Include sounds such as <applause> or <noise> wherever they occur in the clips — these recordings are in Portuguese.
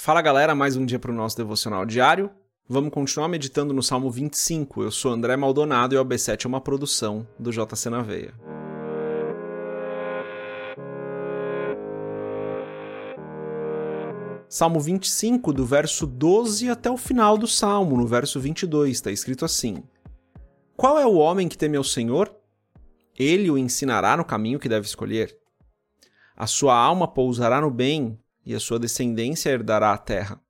Fala galera, mais um dia para o nosso devocional diário. Vamos continuar meditando no Salmo 25. Eu sou André Maldonado e o AB7 é uma produção do JC na Veia. Salmo 25, do verso 12 até o final do Salmo, no verso 22, está escrito assim: Qual é o homem que teme ao Senhor? Ele o ensinará no caminho que deve escolher. A sua alma pousará no bem e a sua descendência herdará a terra.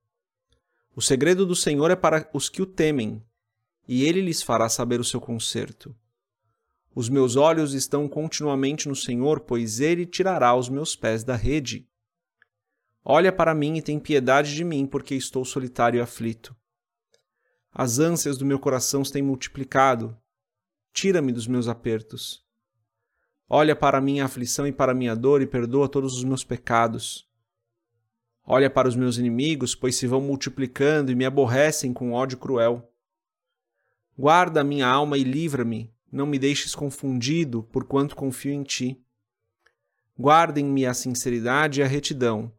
O segredo do Senhor é para os que o temem, e ele lhes fará saber o seu conserto. Os meus olhos estão continuamente no Senhor, pois ele tirará os meus pés da rede. Olha para mim e tem piedade de mim, porque estou solitário e aflito. As ânsias do meu coração se têm multiplicado. Tira-me dos meus apertos. Olha para minha aflição e para minha dor e perdoa todos os meus pecados. Olha para os meus inimigos, pois se vão multiplicando e me aborrecem com ódio cruel. Guarda a minha alma e livra-me, não me deixes confundido, porquanto confio em ti. Guardem-me a sinceridade e a retidão,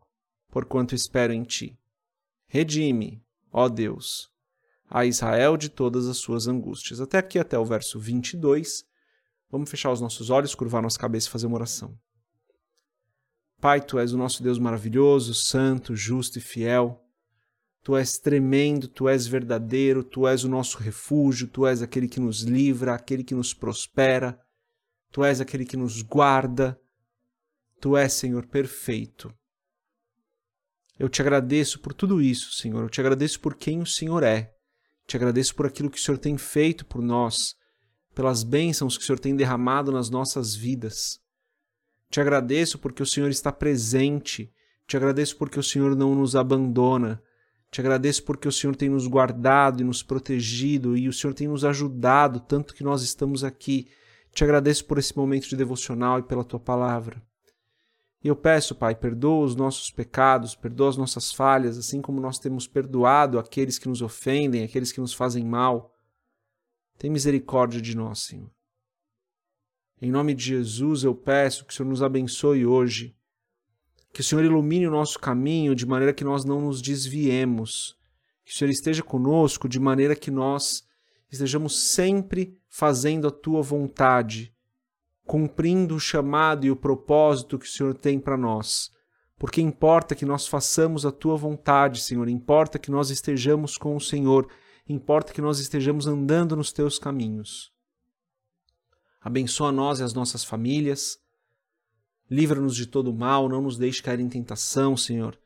porquanto espero em ti. Redime, ó Deus, a Israel de todas as suas angústias. Até aqui, até o verso 22. Vamos fechar os nossos olhos, curvar nossa cabeça e fazer uma oração. Pai, tu és o nosso Deus maravilhoso, santo, justo e fiel. Tu és tremendo, tu és verdadeiro, tu és o nosso refúgio, tu és aquele que nos livra, aquele que nos prospera, tu és aquele que nos guarda. Tu és, Senhor, perfeito. Eu te agradeço por tudo isso, Senhor. Eu te agradeço por quem o Senhor é. Te agradeço por aquilo que o Senhor tem feito por nós, pelas bênçãos que o Senhor tem derramado nas nossas vidas. Te agradeço porque o Senhor está presente. Te agradeço porque o Senhor não nos abandona. Te agradeço porque o Senhor tem nos guardado e nos protegido e o Senhor tem nos ajudado tanto que nós estamos aqui. Te agradeço por esse momento de devocional e pela tua palavra. E eu peço, Pai, perdoa os nossos pecados, perdoa as nossas falhas, assim como nós temos perdoado aqueles que nos ofendem, aqueles que nos fazem mal. Tem misericórdia de nós, Senhor. Em nome de Jesus, eu peço que o Senhor nos abençoe hoje, que o Senhor ilumine o nosso caminho de maneira que nós não nos desviemos, que o Senhor esteja conosco de maneira que nós estejamos sempre fazendo a tua vontade, cumprindo o chamado e o propósito que o Senhor tem para nós. Porque importa que nós façamos a tua vontade, Senhor, importa que nós estejamos com o Senhor, importa que nós estejamos andando nos teus caminhos. Abençoa nós e as nossas famílias. Livra-nos de todo mal, não nos deixe cair em tentação, Senhor.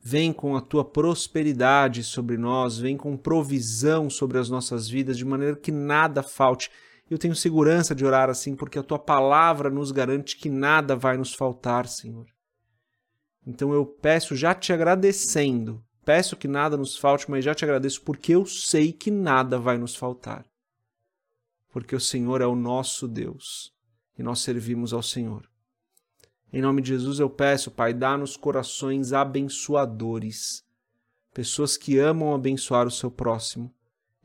Vem com a tua prosperidade sobre nós, vem com provisão sobre as nossas vidas, de maneira que nada falte. Eu tenho segurança de orar assim, porque a tua palavra nos garante que nada vai nos faltar, Senhor. Então eu peço, já te agradecendo, peço que nada nos falte, mas já te agradeço porque eu sei que nada vai nos faltar porque o Senhor é o nosso Deus e nós servimos ao Senhor. Em nome de Jesus eu peço, Pai, dá-nos corações abençoadores, pessoas que amam abençoar o seu próximo.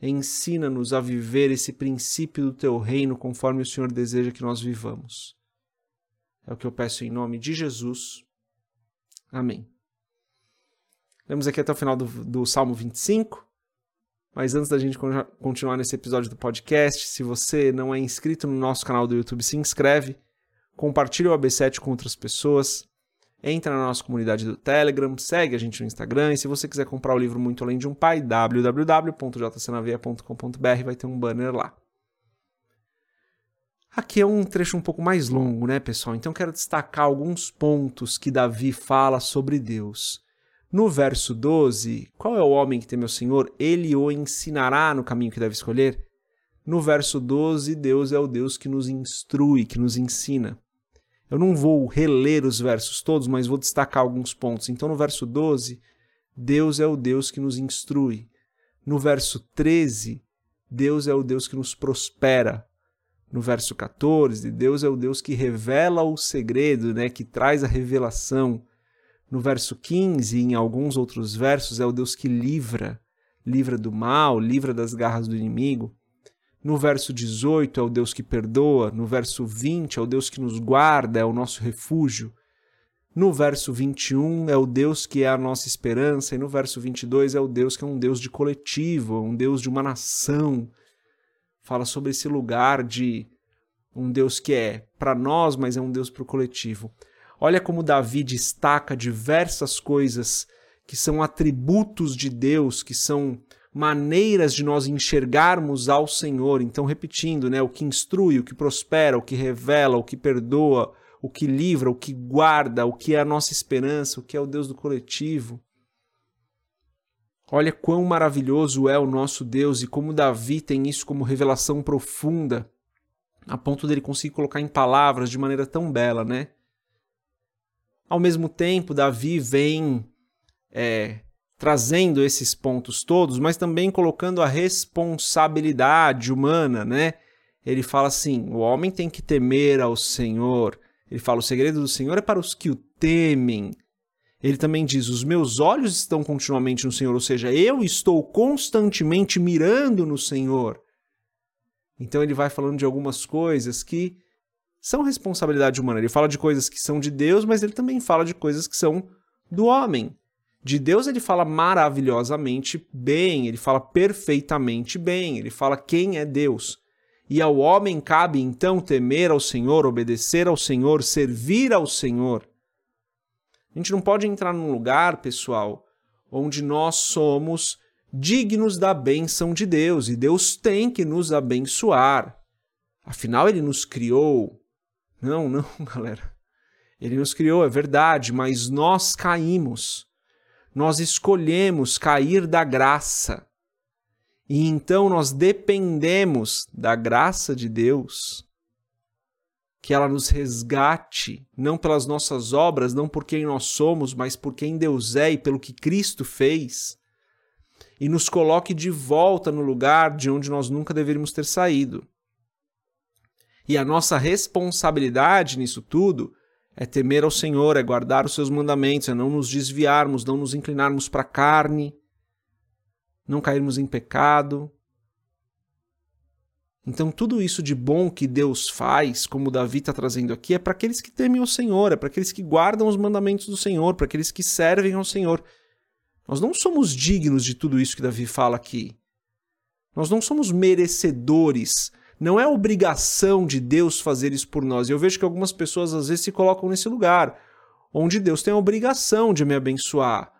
Ensina-nos a viver esse princípio do teu reino conforme o Senhor deseja que nós vivamos. É o que eu peço em nome de Jesus. Amém. Vamos aqui até o final do, do Salmo 25. Mas antes da gente continuar nesse episódio do podcast, se você não é inscrito no nosso canal do YouTube, se inscreve, compartilha o AB7 com outras pessoas, entra na nossa comunidade do Telegram, segue a gente no Instagram e se você quiser comprar o livro Muito Além de um Pai, www.jcnaveia.com.br vai ter um banner lá. Aqui é um trecho um pouco mais longo, né, pessoal? Então quero destacar alguns pontos que Davi fala sobre Deus. No verso 12, qual é o homem que teme ao Senhor? Ele o ensinará no caminho que deve escolher. No verso 12, Deus é o Deus que nos instrui, que nos ensina. Eu não vou reler os versos todos, mas vou destacar alguns pontos. Então, no verso 12, Deus é o Deus que nos instrui. No verso 13, Deus é o Deus que nos prospera. No verso 14, Deus é o Deus que revela o segredo, né, que traz a revelação. No verso 15 e em alguns outros versos é o Deus que livra, livra do mal, livra das garras do inimigo. No verso 18 é o Deus que perdoa, no verso 20 é o Deus que nos guarda, é o nosso refúgio. No verso 21 é o Deus que é a nossa esperança, e no verso 22 é o Deus que é um Deus de coletivo, um Deus de uma nação. Fala sobre esse lugar de um Deus que é para nós, mas é um Deus para o coletivo. Olha como Davi destaca diversas coisas que são atributos de Deus, que são maneiras de nós enxergarmos ao Senhor. Então, repetindo, né, o que instrui, o que prospera, o que revela, o que perdoa, o que livra, o que guarda, o que é a nossa esperança, o que é o Deus do coletivo. Olha quão maravilhoso é o nosso Deus e como Davi tem isso como revelação profunda, a ponto dele conseguir colocar em palavras de maneira tão bela, né? Ao mesmo tempo, Davi vem é, trazendo esses pontos todos, mas também colocando a responsabilidade humana, né? Ele fala assim: o homem tem que temer ao Senhor. Ele fala: o segredo do Senhor é para os que o temem. Ele também diz: os meus olhos estão continuamente no Senhor, ou seja, eu estou constantemente mirando no Senhor. Então ele vai falando de algumas coisas que são responsabilidade humana. Ele fala de coisas que são de Deus, mas ele também fala de coisas que são do homem. De Deus ele fala maravilhosamente bem, ele fala perfeitamente bem, ele fala quem é Deus. E ao homem cabe então temer ao Senhor, obedecer ao Senhor, servir ao Senhor. A gente não pode entrar num lugar, pessoal, onde nós somos dignos da bênção de Deus e Deus tem que nos abençoar. Afinal, ele nos criou. Não, não, <laughs> galera. Ele nos criou, é verdade, mas nós caímos nós escolhemos cair da graça. E então nós dependemos da graça de Deus, que ela nos resgate, não pelas nossas obras, não por quem nós somos, mas por quem Deus é e pelo que Cristo fez, e nos coloque de volta no lugar de onde nós nunca deveríamos ter saído. E a nossa responsabilidade nisso tudo é temer ao Senhor, é guardar os seus mandamentos, é não nos desviarmos, não nos inclinarmos para a carne, não cairmos em pecado. Então, tudo isso de bom que Deus faz, como Davi está trazendo aqui, é para aqueles que temem o Senhor, é para aqueles que guardam os mandamentos do Senhor, para aqueles que servem ao Senhor. Nós não somos dignos de tudo isso que Davi fala aqui. Nós não somos merecedores não é obrigação de Deus fazer isso por nós. E eu vejo que algumas pessoas às vezes se colocam nesse lugar, onde Deus tem a obrigação de me abençoar.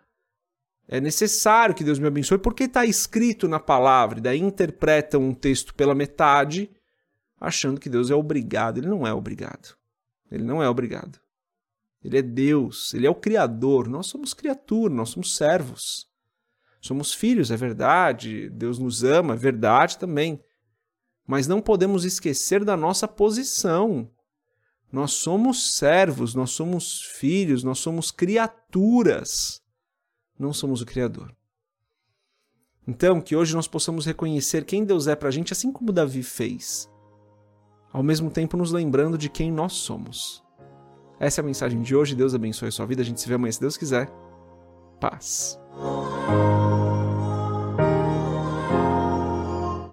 É necessário que Deus me abençoe porque está escrito na palavra, e daí interpretam um texto pela metade, achando que Deus é obrigado. Ele não é obrigado. Ele não é obrigado. Ele é Deus, ele é o Criador. Nós somos criatura, nós somos servos. Somos filhos, é verdade. Deus nos ama, é verdade também mas não podemos esquecer da nossa posição. Nós somos servos, nós somos filhos, nós somos criaturas. Não somos o Criador. Então, que hoje nós possamos reconhecer quem Deus é para a gente, assim como Davi fez, ao mesmo tempo nos lembrando de quem nós somos. Essa é a mensagem de hoje. Deus abençoe a sua vida. A gente se vê amanhã, se Deus quiser. Paz.